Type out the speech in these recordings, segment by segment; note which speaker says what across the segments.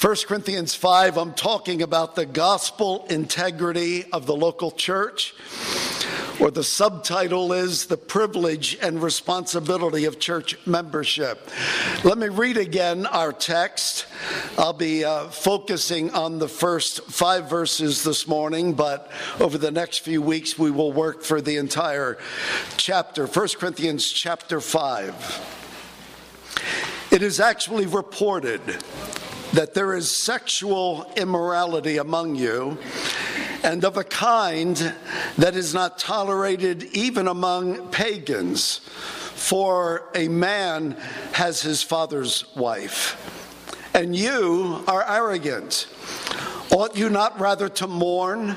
Speaker 1: 1 Corinthians 5, I'm talking about the gospel integrity of the local church, or the subtitle is The Privilege and Responsibility of Church Membership. Let me read again our text. I'll be uh, focusing on the first five verses this morning, but over the next few weeks we will work for the entire chapter. 1 Corinthians chapter 5. It is actually reported that there is sexual immorality among you, and of a kind that is not tolerated even among pagans, for a man has his father's wife. And you are arrogant. Ought you not rather to mourn?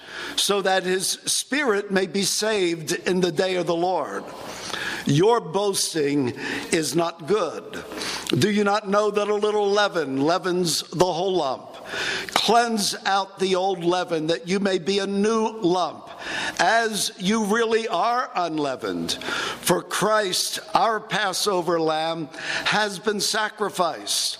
Speaker 1: so that his spirit may be saved in the day of the Lord. Your boasting is not good. Do you not know that a little leaven leavens the whole lump? Cleanse out the old leaven that you may be a new lump, as you really are unleavened. For Christ, our Passover lamb, has been sacrificed.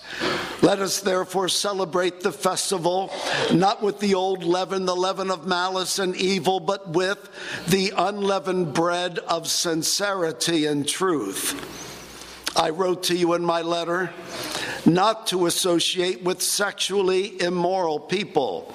Speaker 1: Let us therefore celebrate the festival, not with the old leaven, the leaven of malice and evil, but with the unleavened bread of sincerity and truth. I wrote to you in my letter not to associate with sexually immoral people,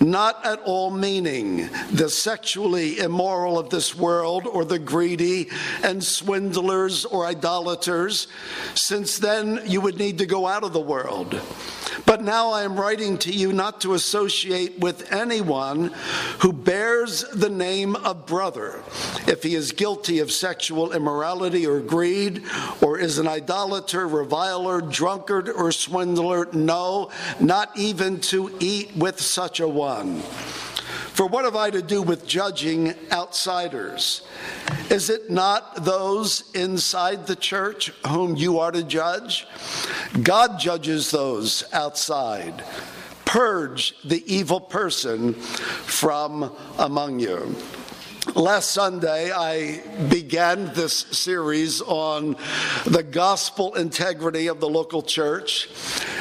Speaker 1: not at all meaning the sexually immoral of this world or the greedy and swindlers or idolaters, since then you would need to go out of the world. But now I am writing to you not to associate with anyone who bears the name of brother, if he is guilty of sexual immorality or greed, or is an idolater, reviler, drunkard, or swindler. No, not even to eat with such a one. For what have I to do with judging outsiders? Is it not those inside the church whom you are to judge? God judges those outside. Purge the evil person from among you. Last Sunday, I began this series on the gospel integrity of the local church.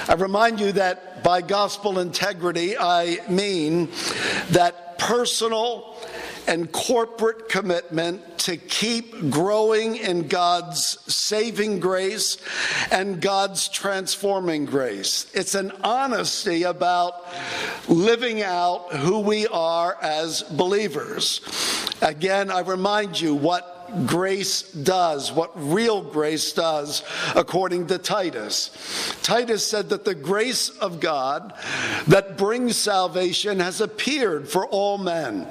Speaker 1: I remind you that by gospel integrity, I mean that personal and corporate commitment to keep growing in God's saving grace and God's transforming grace. It's an honesty about living out who we are as believers. Again, I remind you what grace does, what real grace does, according to Titus. Titus said that the grace of God that brings salvation has appeared for all men,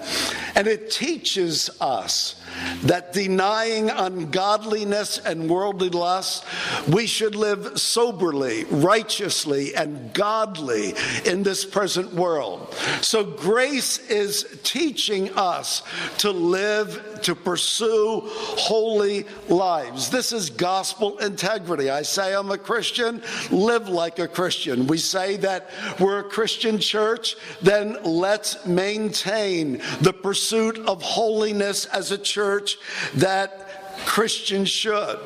Speaker 1: and it teaches us that denying ungodliness and worldly lust, we should live soberly, righteously, and godly in this present world. So, grace is teaching us to live, to pursue holy lives. This is gospel integrity. I say I'm a Christian, live like a Christian. We say that we're a Christian church, then let's maintain the pursuit of holiness as a church church that Christians should.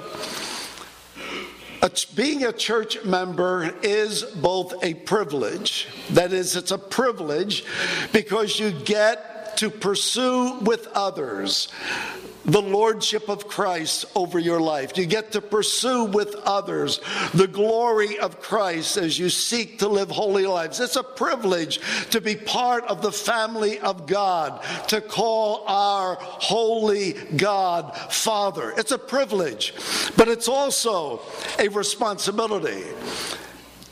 Speaker 1: Being a church member is both a privilege, that is, it's a privilege because you get to pursue with others the lordship of Christ over your life. You get to pursue with others the glory of Christ as you seek to live holy lives. It's a privilege to be part of the family of God, to call our holy God Father. It's a privilege, but it's also a responsibility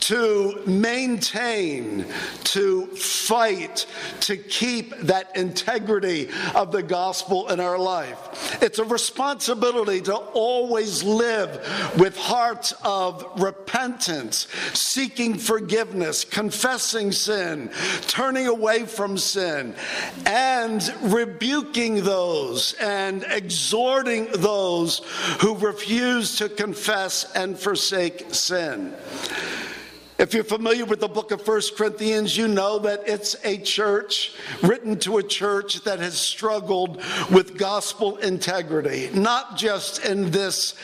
Speaker 1: to maintain, to fight, to keep that integrity of the gospel in our life. It's a responsibility to always live with hearts of repentance, seeking forgiveness, confessing sin, turning away from sin, and rebuking those and exhorting those who refuse to confess and forsake sin. If you're familiar with the book of First Corinthians, you know that it's a church written to a church that has struggled with gospel integrity, not just in this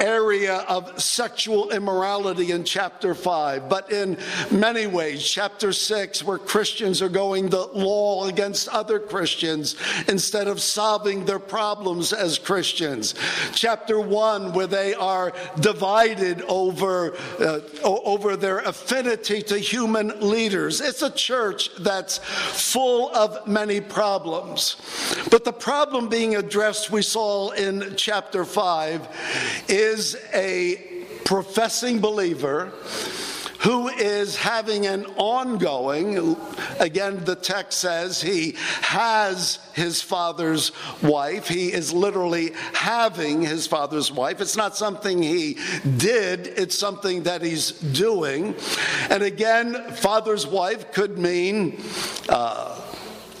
Speaker 1: area of sexual immorality in chapter 5, but in many ways, chapter 6, where Christians are going to law against other Christians instead of solving their problems as Christians. Chapter 1, where they are divided over, uh, over their affinity to human leaders. It's a church that's full of many problems. But the problem being addressed, we saw in chapter 5, is is a professing believer who is having an ongoing, again, the text says he has his father's wife. He is literally having his father's wife. It's not something he did, it's something that he's doing. And again, father's wife could mean. Uh,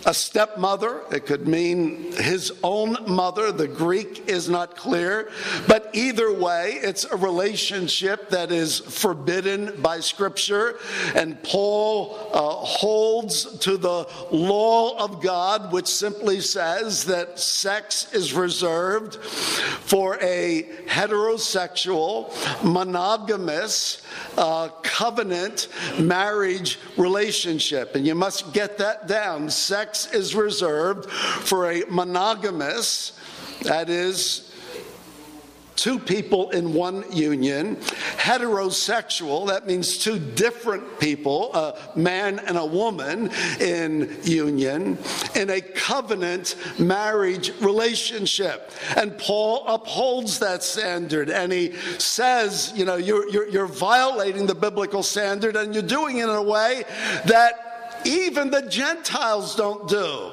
Speaker 1: a stepmother. It could mean his own mother. The Greek is not clear. But either way, it's a relationship that is forbidden by Scripture. And Paul uh, holds to the law of God, which simply says that sex is reserved for a heterosexual, monogamous, uh, covenant marriage relationship. And you must get that down. Sex is reserved for a monogamous, that is, two people in one union. Heterosexual, that means two different people, a man and a woman in union, in a covenant marriage relationship. And Paul upholds that standard and he says, you know, you're, you're, you're violating the biblical standard and you're doing it in a way that even the Gentiles don't do.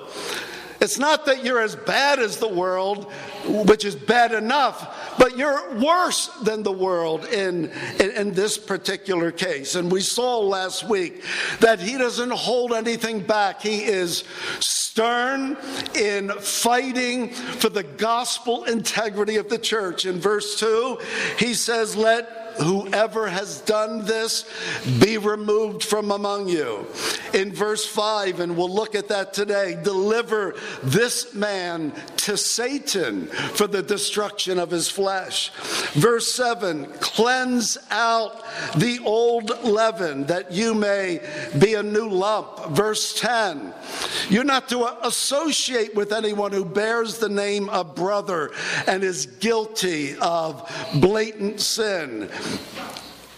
Speaker 1: It's not that you're as bad as the world, which is bad enough, but you're worse than the world in, in, in, this particular case. And we saw last week that he doesn't hold anything back. He is stern in fighting for the gospel integrity of the church. In verse 2, he says, Let whoever has done this be removed from among you. In verse 5, and we'll look at that today, deliver this man to Satan for the destruction of his flesh. Verse 7, cleanse out the old leaven that you may be a new lump. Verse 10, you're not to associate with anyone who bears the name of brother and is guilty of blatant sin.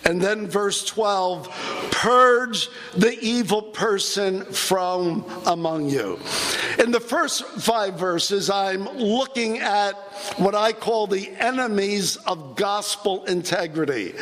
Speaker 1: And then verse 12, purge the evil person from among you. In the first five verses, I'm looking at what I call the enemies of gospel integrity.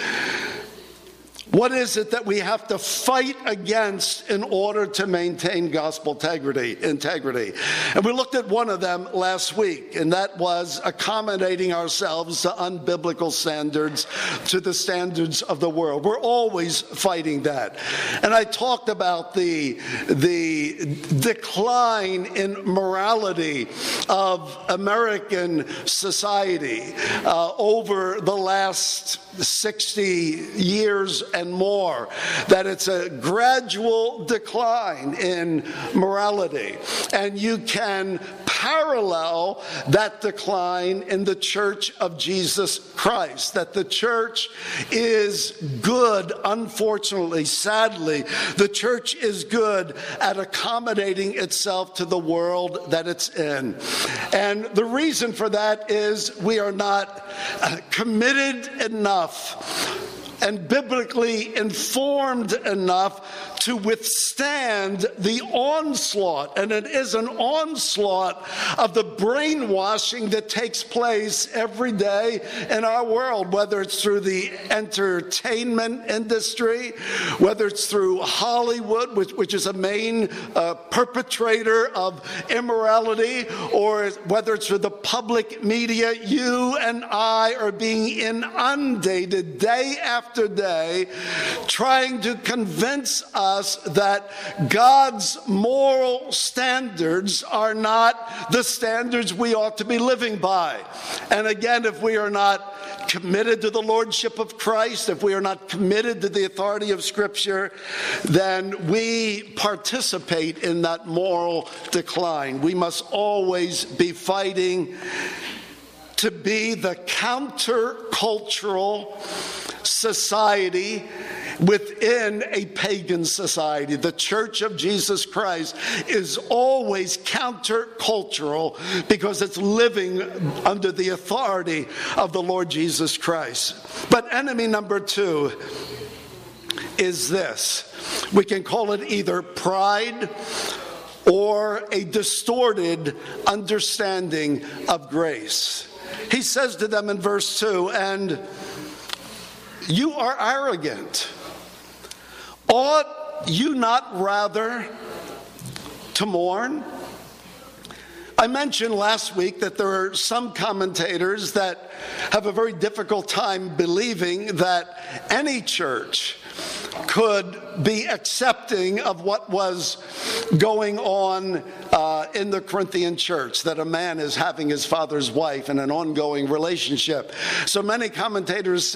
Speaker 1: What is it that we have to fight against in order to maintain gospel integrity? Integrity. And we looked at one of them last week, and that was accommodating ourselves to unbiblical standards, to the standards of the world. We're always fighting that. And I talked about the, the decline in morality of American society uh, over the last 60 years and more, that it's a gradual decline in morality. And you can parallel that decline in the church of Jesus Christ, that the church is good, unfortunately, sadly, the church is good at accommodating itself to the world that it's in. And the reason for that is we are not uh, committed enough and biblically informed enough to withstand the onslaught, and it is an onslaught of the brainwashing that takes place every day in our world, whether it's through the entertainment industry, whether it's through Hollywood, which, which is a main uh, perpetrator of immorality, or whether it's through the public media. You and I are being inundated day after day, trying to convince us that God's moral standards are not the standards we ought to be living by. And again, if we are not committed to the lordship of Christ, if we are not committed to the authority of Scripture, then we participate in that moral decline. We must always be fighting to be the countercultural society within a pagan society. The Church of Jesus Christ is always countercultural because it's living under the authority of the Lord Jesus Christ. But enemy number two is this we can call it either pride or a distorted understanding of grace. He says to them in verse 2 and you are arrogant. Ought you not rather to mourn? I mentioned last week that there are some commentators that have a very difficult time believing that any church could be accepting of what was going on uh, in the Corinthian church, that a man is having his father's wife in an ongoing relationship. So many commentators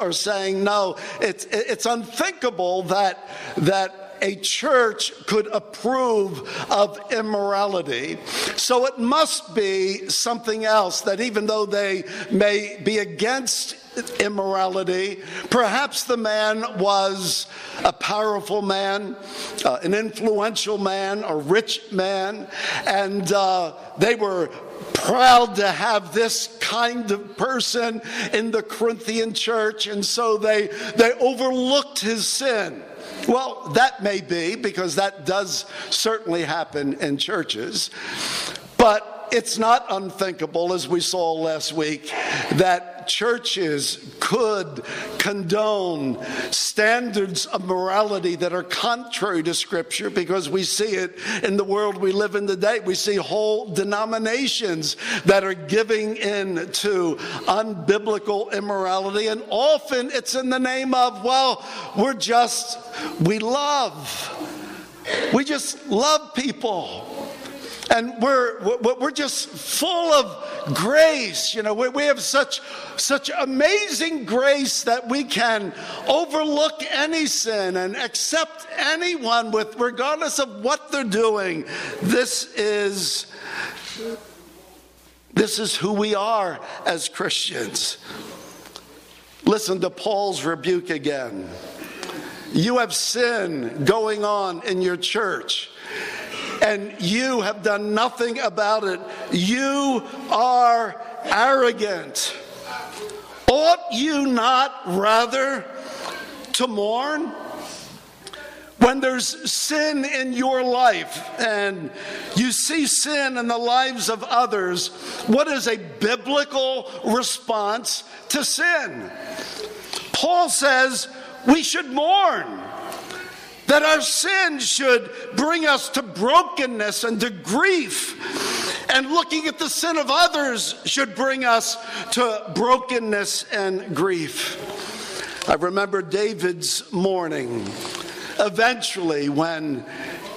Speaker 1: are saying, no, it's, it's unthinkable that, that a church could approve of immorality. So it must be something else that even though they may be against immorality. Perhaps the man was a powerful man, uh, an influential man, a rich man, and uh, they were proud to have this kind of person in the Corinthian church, and so they, they overlooked his sin. Well, that may be because that does certainly happen in churches. But it's not unthinkable, as we saw last week, that churches could condone standards of morality that are contrary to Scripture because we see it in the world we live in today. We see whole denominations that are giving in to unbiblical immorality, and often it's in the name of, well, we're just, we love. We just love people and we're we're just full of grace you know. We, have such such amazing grace that we can overlook any sin and accept anyone with regardless of what they're doing. This is this is who we are as christians. Listen to paul's rebuke again. You have sin going on in your church and you have done nothing about it. You are arrogant. Ought you not rather to mourn? When there's sin in your life and you see sin in the lives of others, what is a biblical response to sin? Paul says we should mourn that our sin should bring us to brokenness and to grief. And looking at the sin of others should bring us to brokenness and grief. I remember David's mourning eventually when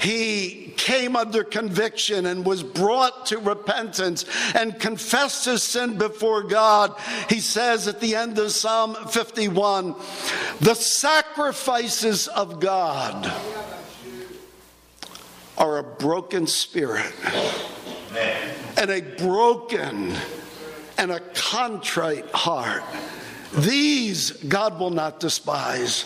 Speaker 1: he came under conviction and was brought to repentance and confessed his sin before God, he says at the end of Psalm 51 the sacrifices of God are a broken spirit and a broken and a contrite heart. These God will not despise.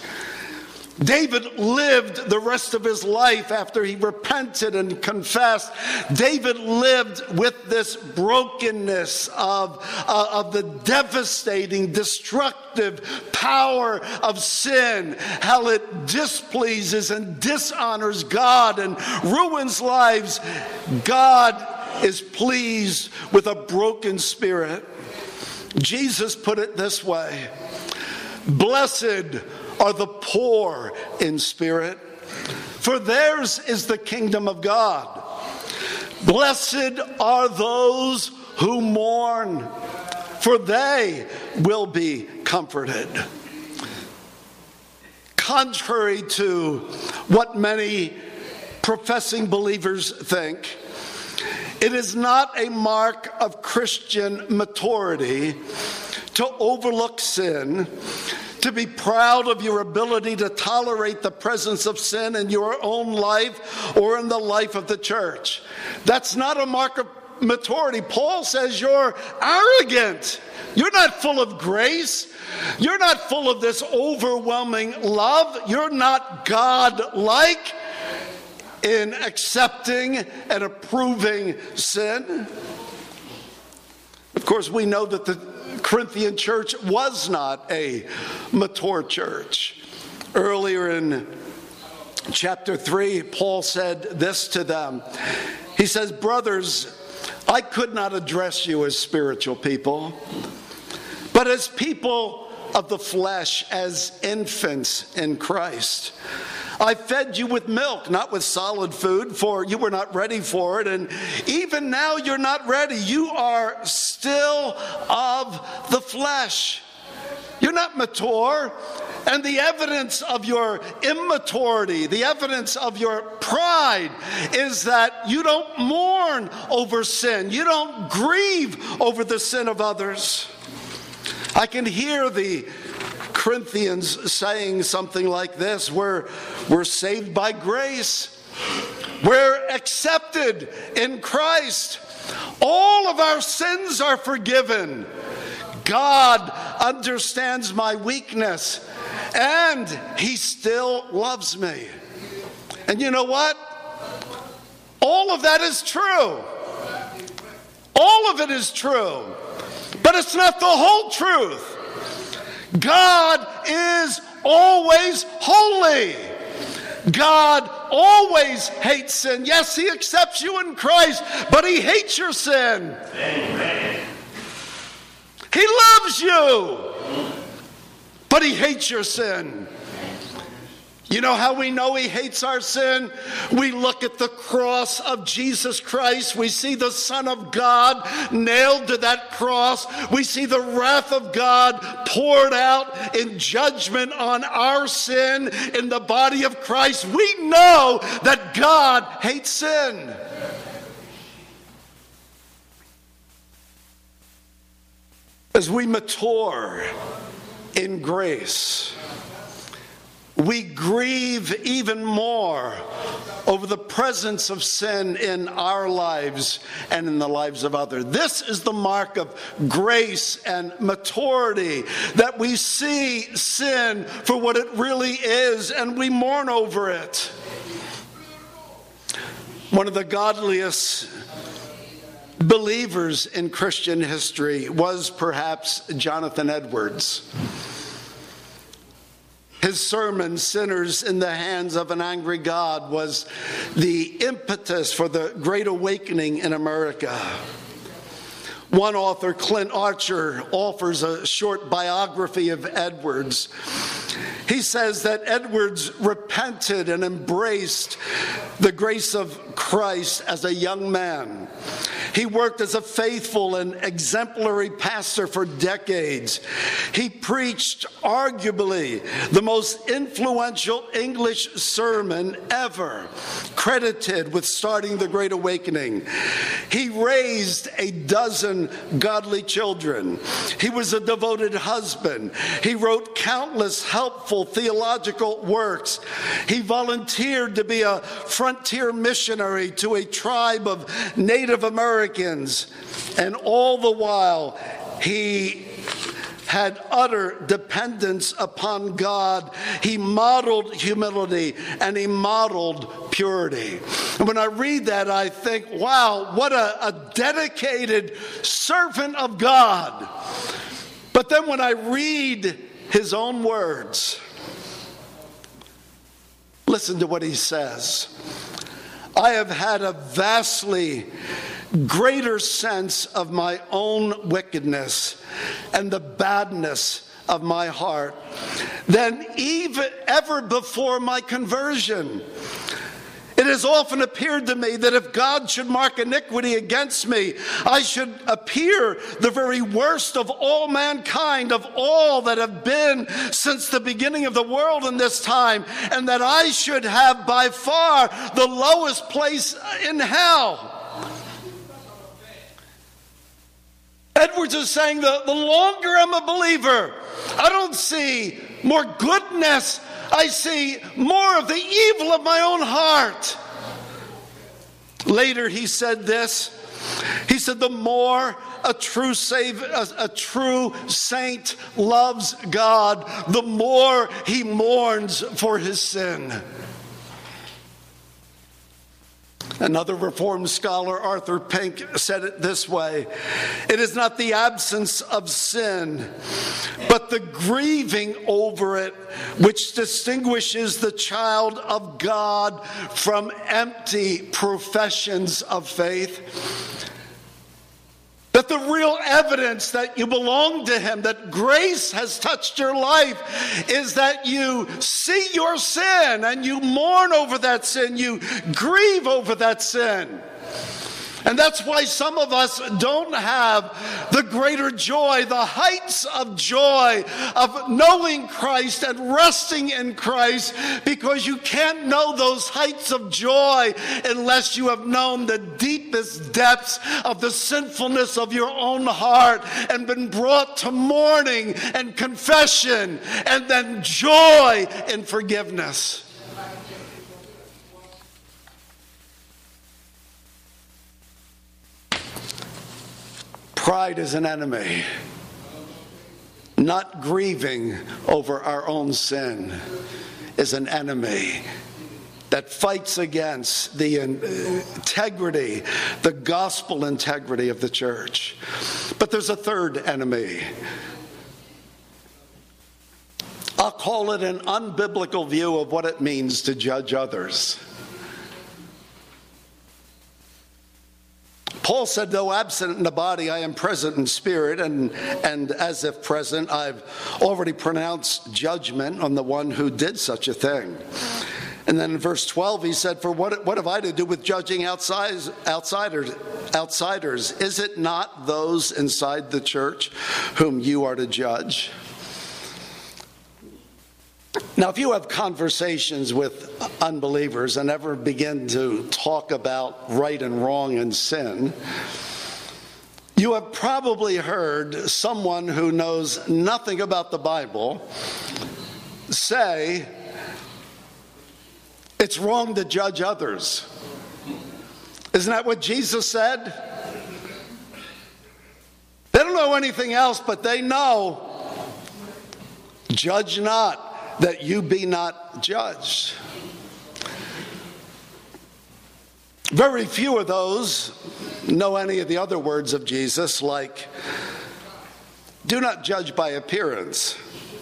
Speaker 1: David lived the rest of his life after he repented and confessed. David lived with this brokenness of, uh, of the devastating, destructive power of sin, how it displeases and dishonors God and ruins lives. God is pleased with a broken spirit. Jesus put it this way Blessed are the poor in spirit, for theirs is the kingdom of God. Blessed are those who mourn, for they will be comforted. Contrary to what many professing believers think, it is not a mark of Christian maturity to overlook sin, to be proud of your ability to tolerate the presence of sin in your own life or in the life of the church. That's not a mark of maturity. Paul says you're arrogant. You're not full of grace. You're not full of this overwhelming love. You're not God like in accepting and approving sin. Of course, we know that the Corinthian church was not a mature church. Earlier in chapter 3, Paul said this to them. He says, Brothers, I could not address you as spiritual people, but as people of the flesh, as infants in Christ. I fed you with milk, not with solid food, for you were not ready for it. And even now you're not ready. You are still of the flesh. You're not mature. And the evidence of your immaturity, the evidence of your pride, is that you don't mourn over sin. You don't grieve over the sin of others. I can hear the Corinthians saying something like this we're, we're saved by grace, we're accepted in Christ, all of our sins are forgiven. God understands my weakness and He still loves me. And you know what? All of that is true. All of it is true. But it's not the whole truth. God is always holy. God always hates sin. Yes, He accepts you in Christ, but He hates your sin. Amen. He loves you, but He hates your sin. You know how we know he hates our sin? We look at the cross of Jesus Christ. We see the Son of God nailed to that cross. We see the wrath of God poured out in judgment on our sin in the body of Christ. We know that God hates sin. As we mature in grace, we grieve even more over the presence of sin in our lives and in the lives of others. This is the mark of grace and maturity that we see sin for what it really is and we mourn over it. One of the godliest believers in Christian history was perhaps Jonathan Edwards. His sermon, Sinners in the Hands of an Angry God, was the impetus for the Great Awakening in America. One author, Clint Archer, offers a short biography of Edwards. He says that Edwards repented and embraced the grace of Christ as a young man. He worked as a faithful and exemplary pastor for decades. He preached arguably the most influential English sermon ever, credited with starting the Great Awakening. He raised a dozen godly children. He was a devoted husband. He wrote countless helpful theological works. He volunteered to be a frontier missionary to a tribe of Native Americans. And all the while, he had utter dependence upon God. He modeled humility and he modeled purity. And when I read that, I think, wow, what a, a dedicated servant of God. But then when I read his own words, listen to what he says. I have had a vastly greater sense of my own wickedness and the badness of my heart than even ever before my conversion. It has often appeared to me that if God should mark iniquity against me, I should appear the very worst of all mankind, of all that have been since the beginning of the world in this time, and that I should have by far the lowest place in hell. Edwards is saying the, the longer I'm a believer, I don't see more goodness I see more of the evil of my own heart. Later, he said this. He said, The more a true save, a, a, true saint loves God, the more he mourns for his sin. Another Reformed scholar, Arthur Pink, said it this way It is not the absence of sin, but the grieving over it which distinguishes the child of God from empty professions of faith. That the real evidence that you belong to Him, that grace has touched your life, is that you see your sin and you mourn over that sin, you grieve over that sin. And that's why some of us don't have the greater joy, the heights of joy of knowing Christ and resting in Christ, because you can't know those heights of joy unless you have known the deepest depths of the sinfulness of your own heart and been brought to mourning and confession and then joy in forgiveness. Pride is an enemy. Not grieving over our own sin is an enemy that fights against the integrity, the gospel integrity of the church. But there's a third enemy. I'll call it an unbiblical view of what it means to judge others. Paul said, though absent in the body, I am present in spirit, and, and as if present, I've already pronounced judgment on the one who did such a thing. And then in verse 12, he said, For what, what have I to do with judging outside, outsiders, outsiders? Is it not those inside the church whom you are to judge? Now, if you have conversations with unbelievers and ever begin to talk about right and wrong and sin, you have probably heard someone who knows nothing about the Bible say, It's wrong to judge others. Isn't that what Jesus said? They don't know anything else, but they know judge not that you be not judged. Very few of those know any of the other words of Jesus, like, do not judge by appearance,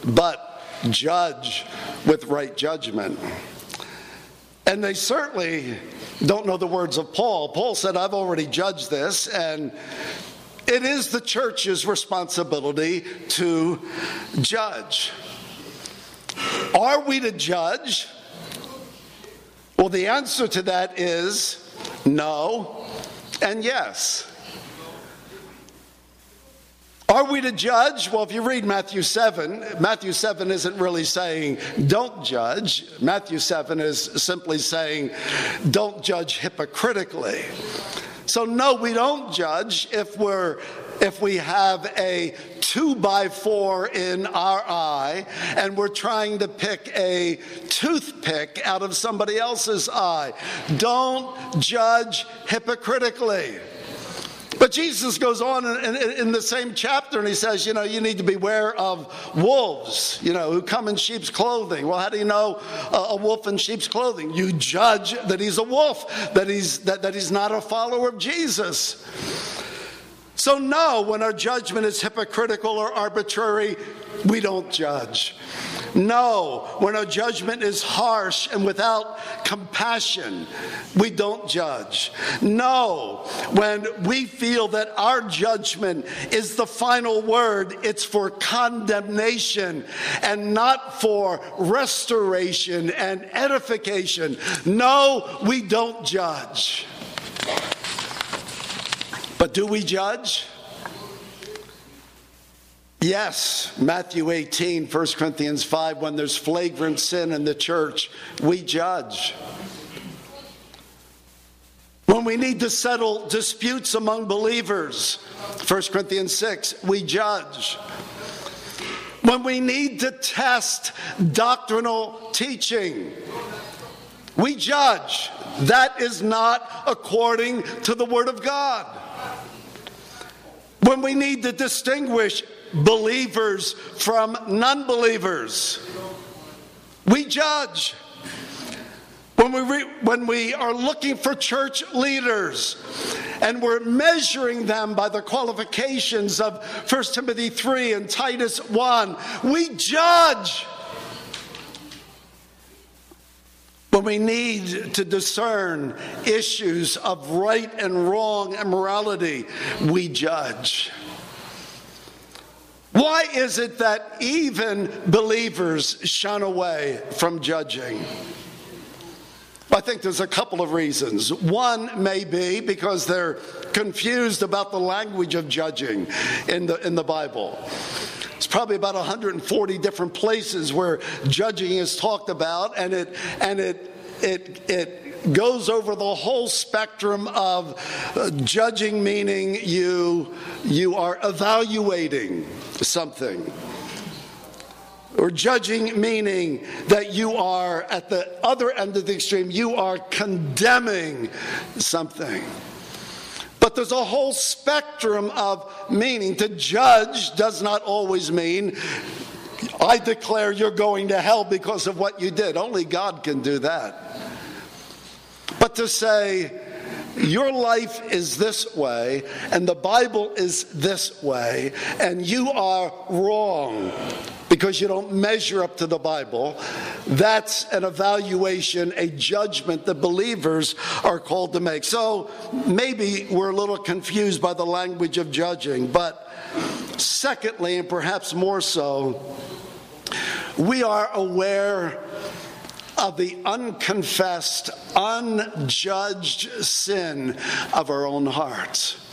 Speaker 1: but judge with right judgment. And they certainly don't know the words of Paul. Paul said, I've already judged this, and it is the church's responsibility to judge. Are we to judge? Well, the answer to that is no and yes. Are we to judge? Well, if you read Matthew 7, Matthew 7 isn't really saying don't judge. Matthew 7 is simply saying don't judge hypocritically. So, no, we don't judge if we're if we have a two by four in our eye and we're trying to pick a toothpick out of somebody else's eye. Don't judge hypocritically. But Jesus goes on in, in, in, the same chapter and he says, you know, you need to beware of wolves, you know, who come in sheep's clothing. Well, how do you know a, a wolf in sheep's clothing? You judge that he's a wolf, that he's, that, that he's not a follower of Jesus. So, no, when our judgment is hypocritical or arbitrary, we don't judge. No, when our judgment is harsh and without compassion, we don't judge. No, when we feel that our judgment is the final word, it's for condemnation and not for restoration and edification. No, we don't judge. But do we judge? Yes, Matthew 18, 1 Corinthians 5, when there's flagrant sin in the church, we judge. When we need to settle disputes among believers, 1 Corinthians 6, we judge. When we need to test doctrinal teaching, we judge. That is not according to the Word of God. When we need to distinguish believers from non believers. We judge. When we, re, when we are looking for church leaders and we're measuring them by the qualifications of 1 Timothy 3 and Titus 1, we judge. When we need to discern issues of right and wrong and morality, we judge. Why is it that even believers shun away from judging? I think there's a couple of reasons. One may be because they're confused about the language of judging in the, in the Bible. It's probably about 140 different places where judging is talked about, and it, and it, it, it goes over the whole spectrum of uh, judging, meaning you, you are evaluating something. Or judging, meaning that you are at the other end of the extreme, you are condemning something. But there's a whole spectrum of meaning. To judge does not always mean I declare you're going to hell because of what you did. Only God can do that. But to say, your life is this way, and the Bible is this way, and you are wrong because you don't measure up to the Bible. That's an evaluation, a judgment that believers are called to make. So maybe we're a little confused by the language of judging, but secondly, and perhaps more so, we are aware of the unconfessed, unjudged sin of our own hearts.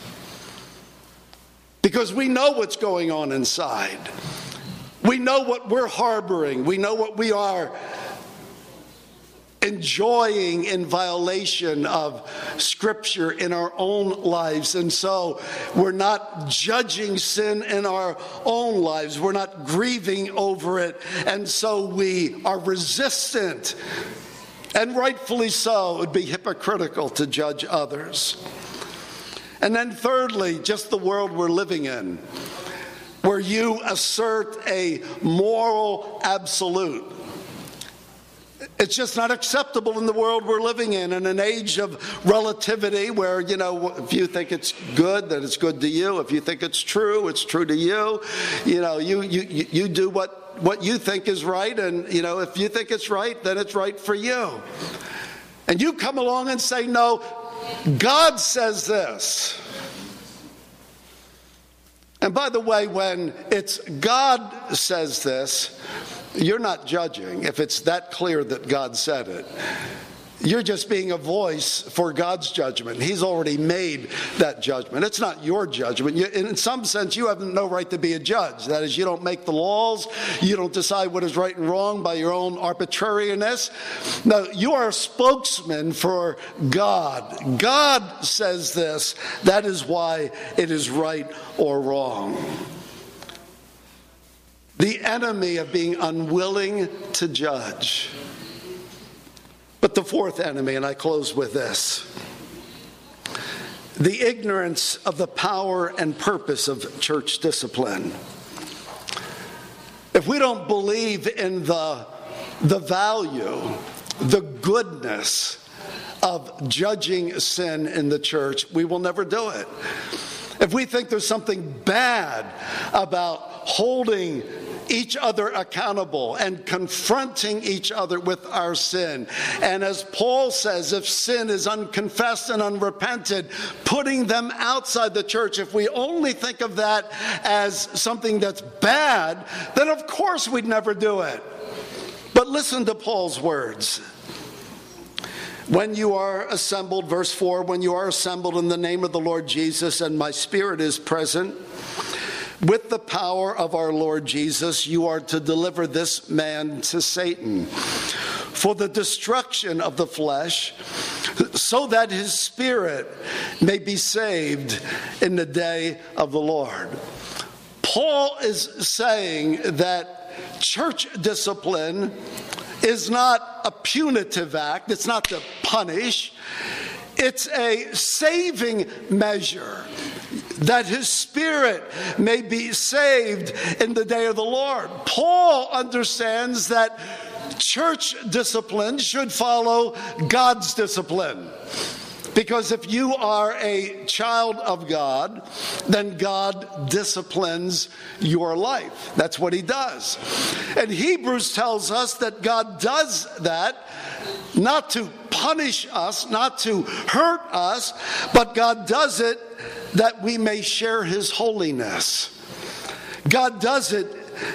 Speaker 1: Because we know what's going on inside. We know what we're harboring. We know what we are enjoying in violation of Scripture in our own lives. And so we're not judging sin in our own lives, we're not grieving over it. And so we are resistant. And rightfully so, it would be hypocritical to judge others. And then, thirdly, just the world we're living in, where you assert a moral absolute it's just not acceptable in the world we're living in, in an age of relativity where, you know, if you think it's good, then it's good to you. If you think it's true, it's true to you. You know, you, you, you do what, what you think is right, and, you know, if you think it's right, then it's right for you. And you come along and say, no, God says this. And by the way, when it's God says this, you're not judging if it's that clear that God said it. You're just being a voice for God's judgment. He's already made that judgment. It's not your judgment. You, in some sense, you have no right to be a judge. That is, you don't make the laws, you don't decide what is right and wrong by your own arbitrariness. No, you are a spokesman for God. God says this. That is why it is right or wrong the enemy of being unwilling to judge. But the fourth enemy, and I close with this the ignorance of the power and purpose of church discipline. If we don't believe in the, the value, the goodness of judging sin in the church, we will never do it. If we think there's something bad about holding each other accountable and confronting each other with our sin. And as Paul says, if sin is unconfessed and unrepented, putting them outside the church, if we only think of that as something that's bad, then of course we'd never do it. But listen to Paul's words. When you are assembled, verse 4, when you are assembled in the name of the Lord Jesus and my spirit is present, with the power of our Lord Jesus, you are to deliver this man to Satan for the destruction of the flesh, so that his spirit may be saved in the day of the Lord. Paul is saying that church discipline is not a punitive act, it's not to punish, it's a saving measure that his spirit may be saved in the day of the Lord. Paul understands that church discipline should follow God's discipline. Because if you are a child of God, then God disciplines your life. That's what He does. And Hebrews tells us that God does that not to punish us, not to hurt us, but God does it that we may share his holiness. God does it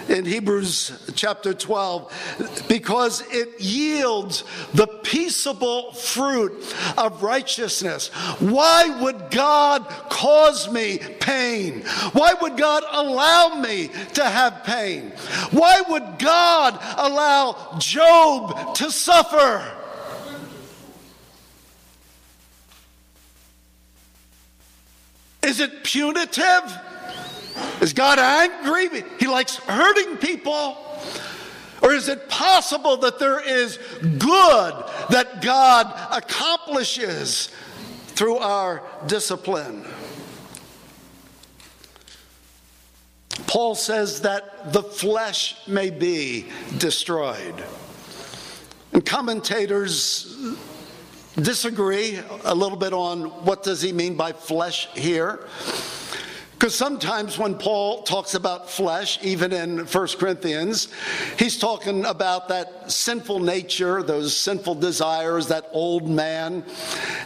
Speaker 1: in Hebrews chapter 12 because it yields the peaceable fruit of righteousness. Why would God cause me pain? Why would God allow me to have pain? Why would God allow Job to suffer? Is it punitive? Is God angry? He likes hurting people. Or is it possible that there is good that God accomplishes through our discipline? Paul says that the flesh may be destroyed. And commentators disagree a little bit on what does he mean by flesh here. Because sometimes when Paul talks about flesh, even in 1 Corinthians, he's talking about that sinful nature, those sinful desires, that old man.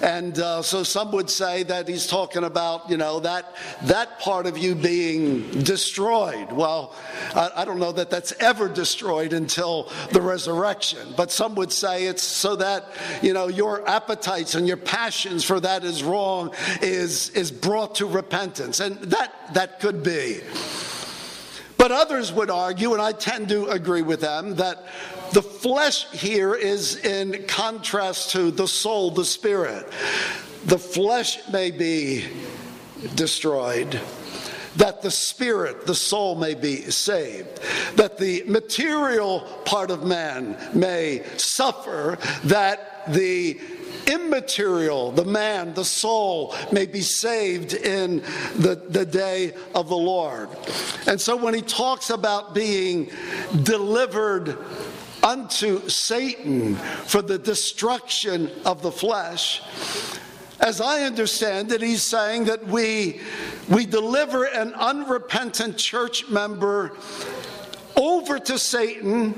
Speaker 1: And uh, so some would say that he's talking about, you know, that, that part of you being destroyed. Well, I, I don't know that that's ever destroyed until the resurrection. But some would say it's so that, you know, your appetites and your passions for that is wrong is, is brought to repentance. And that that, could be. But others would argue, and I tend to agree with them, that the flesh here is in contrast to the soul, the spirit. The flesh may be destroyed, that the spirit, the soul may be saved, that the material part of man may suffer, that the immaterial, the man, the soul, may be saved in the, the day of the Lord. And so when he talks about being delivered unto Satan for the destruction of the flesh, as I understand it, he's saying that we, we deliver an unrepentant church member over to Satan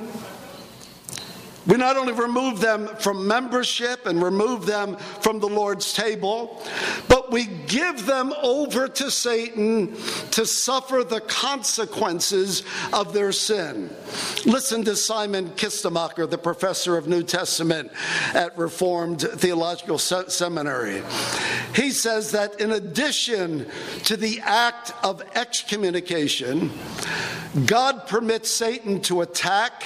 Speaker 1: we not only remove them from membership and remove them from the Lord's table, but we give them over to Satan to suffer the consequences of their sin. Listen to Simon Kistemaker, the professor of New Testament at Reformed Theological Seminary. He says that in addition to the act of excommunication, God permits Satan to attack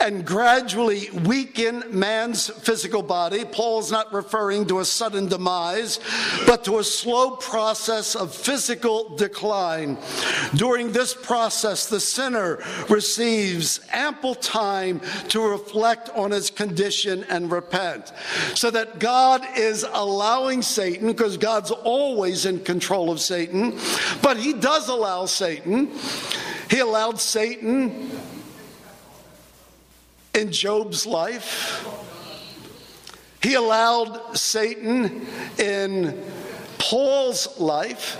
Speaker 1: and gradually weaken man's physical body. Paul's not referring to a sudden demise, but to a slow process of physical decline. During this process, the sinner receives ample time to reflect on his condition and repent. So that God is allowing Satan, because God's always in control of Satan, but he does allow Satan. He allowed Satan in Job's life. He allowed Satan in Paul's life.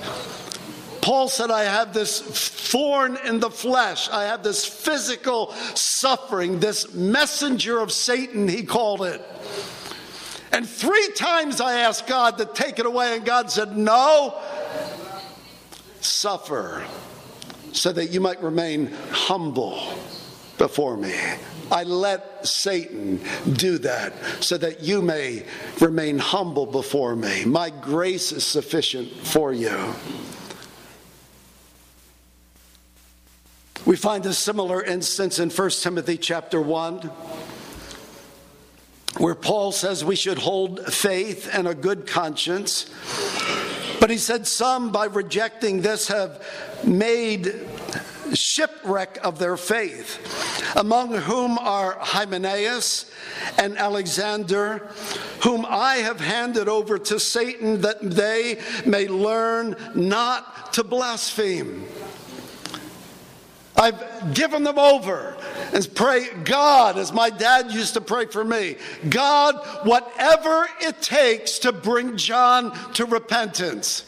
Speaker 1: Paul said, I have this thorn in the flesh. I have this physical suffering, this messenger of Satan, he called it. And three times I asked God to take it away, and God said, No, suffer so that you might remain humble before me. I let Satan do that so that you may remain humble before me. My grace is sufficient for you. We find a similar instance in 1 Timothy chapter 1 where Paul says we should hold faith and a good conscience. But he said some, by rejecting this, have made shipwreck of their faith, among whom are Hymenaeus and Alexander, whom I have handed over to Satan that they may learn not to blaspheme. I've given them over and pray, God, as my dad used to pray for me, God, whatever it takes to bring John to repentance.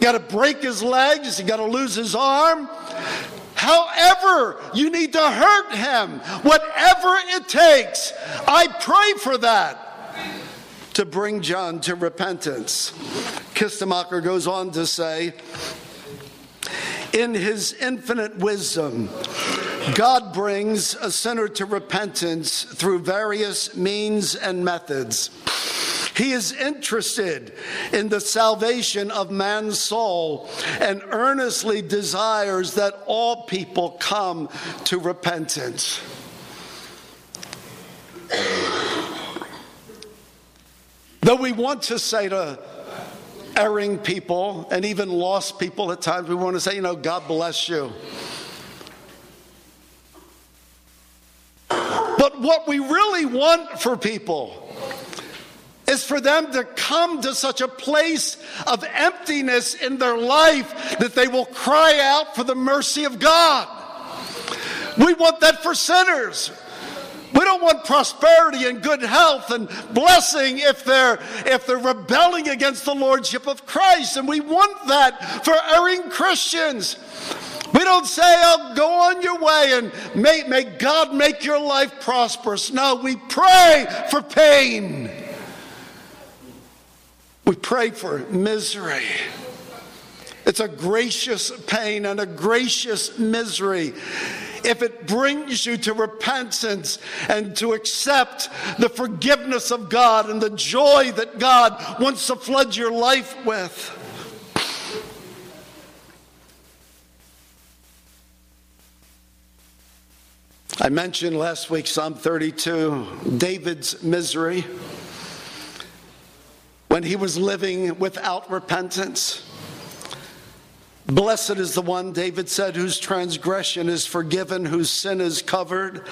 Speaker 1: Got to break his legs, you got to lose his arm. However, you need to hurt him, whatever it takes. I pray for that to bring John to repentance. Kistemaker goes on to say, in his infinite wisdom, God brings a sinner to repentance through various means and methods. He is interested in the salvation of man's soul and earnestly desires that all people come to repentance. Though we want to say to erring people and even lost people at times, we want to say, you know, God bless you. But what we really want for people is for them to come to such a place of emptiness in their life that they will cry out for the mercy of God. We want that for sinners. We don't want prosperity and good health and blessing if they're if they're rebelling against the lordship of Christ and we want that for erring Christians. We don't say, oh, go on your way and may, may God make your life prosperous. No, we pray for pain. We pray for misery. It's a gracious pain and a gracious misery if it brings you to repentance and to accept the forgiveness of God and the joy that God wants to flood your life with. I mentioned last week Psalm 32, David's misery when he was living without repentance. Blessed is the one, David said, whose transgression is forgiven, whose sin is covered.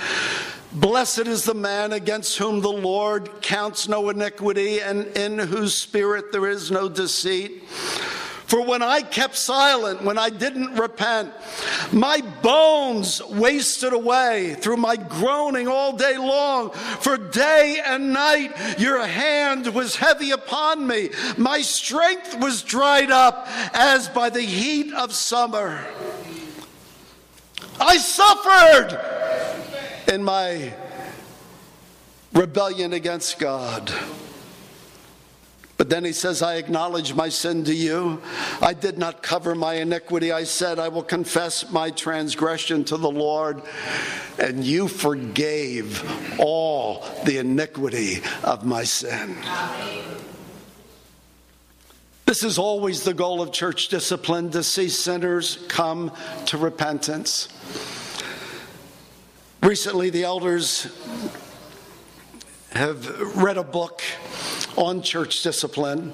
Speaker 1: Blessed is the man against whom the Lord counts no iniquity and in whose spirit there is no deceit. For when I kept silent, when I didn't repent, my bones wasted away through my groaning all day long. For day and night your hand was heavy upon me. My strength was dried up as by the heat of summer. I suffered in my rebellion against God. But then he says, I acknowledge my sin to you. I did not cover my iniquity. I said, I will confess my transgression to the Lord. And you forgave all the iniquity of my sin. This is always the goal of church discipline to see sinners come to repentance. Recently, the elders have read a book on church discipline.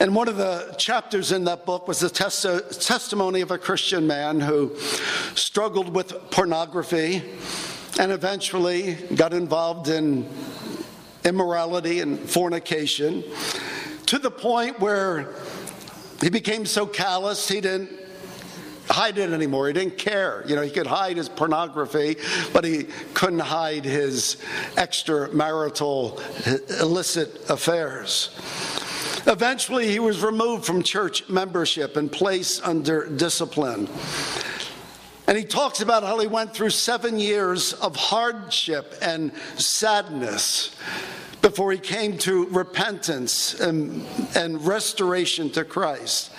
Speaker 1: And one of the chapters in that book was the testimony of a Christian man who struggled with pornography and eventually got involved in immorality and fornication to the point where he became so callous he didn't hide it anymore. He didn't care. You know, he could hide his pornography, but he couldn't hide his extramarital illicit affairs. Eventually, he was removed from church membership and placed under discipline. And he talks about how he went through seven years of hardship and sadness before he came to repentance and, and restoration to Christ.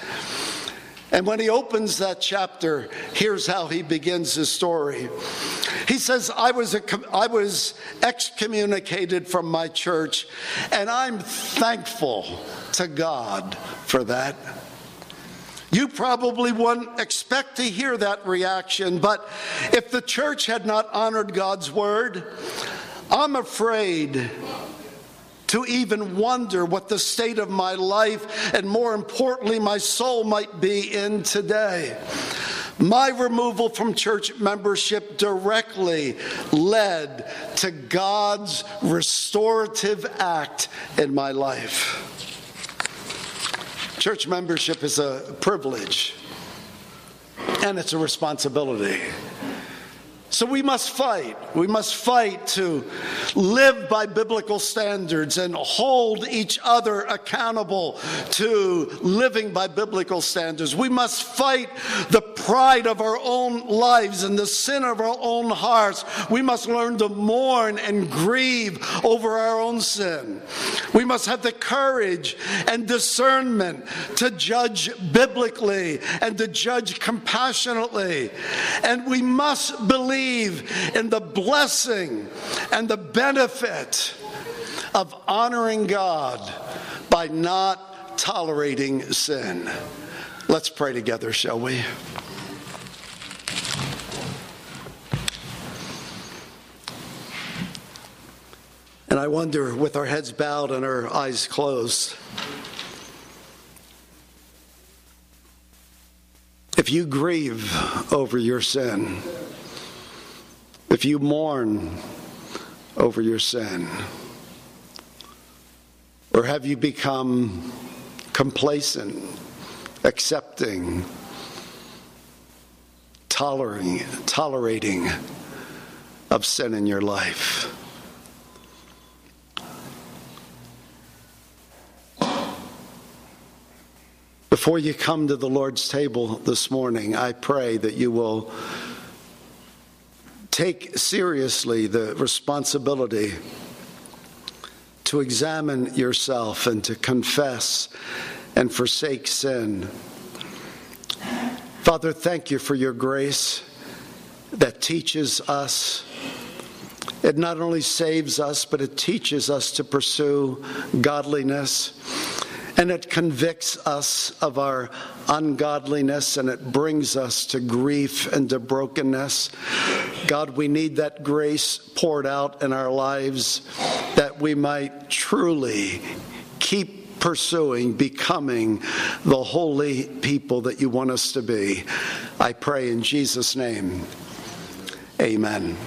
Speaker 1: And when he opens that chapter, here's how he begins his story. He says, I was, a, I was excommunicated from my church, and I'm thankful to God for that. You probably wouldn't expect to hear that reaction, but if the church had not honored God's word, I'm afraid to even wonder what the state of my life and more importantly, my soul might be in today. My removal from church membership directly led to God's restorative act in my life. Church membership is a privilege and it's a responsibility. So we must fight. We must fight to live by biblical standards and hold each other accountable to living by biblical standards. We must fight the pride of our own lives and the sin of our own hearts. We must learn to mourn and grieve over our own sin. We must have the courage and discernment to judge biblically and to judge compassionately. And we must believe believe in the blessing and the benefit of honoring God by not tolerating sin. Let's pray together, shall we? And I wonder, with our heads bowed and our eyes closed, if you grieve over your sin, if you mourn over your sin? Or have you become complacent, accepting, tolerating, tolerating of sin in your life? Before you come to the Lord's table this morning, I pray that you will take seriously the responsibility to examine yourself and to confess and forsake sin. Father, thank you for your grace that teaches us. It not only saves us, but it teaches us to pursue godliness and it convicts us of our ungodliness and it brings us to grief and to brokenness. God, we need that grace poured out in our lives that we might truly keep pursuing becoming the holy people that you want us to be. I pray in Jesus' name. Amen.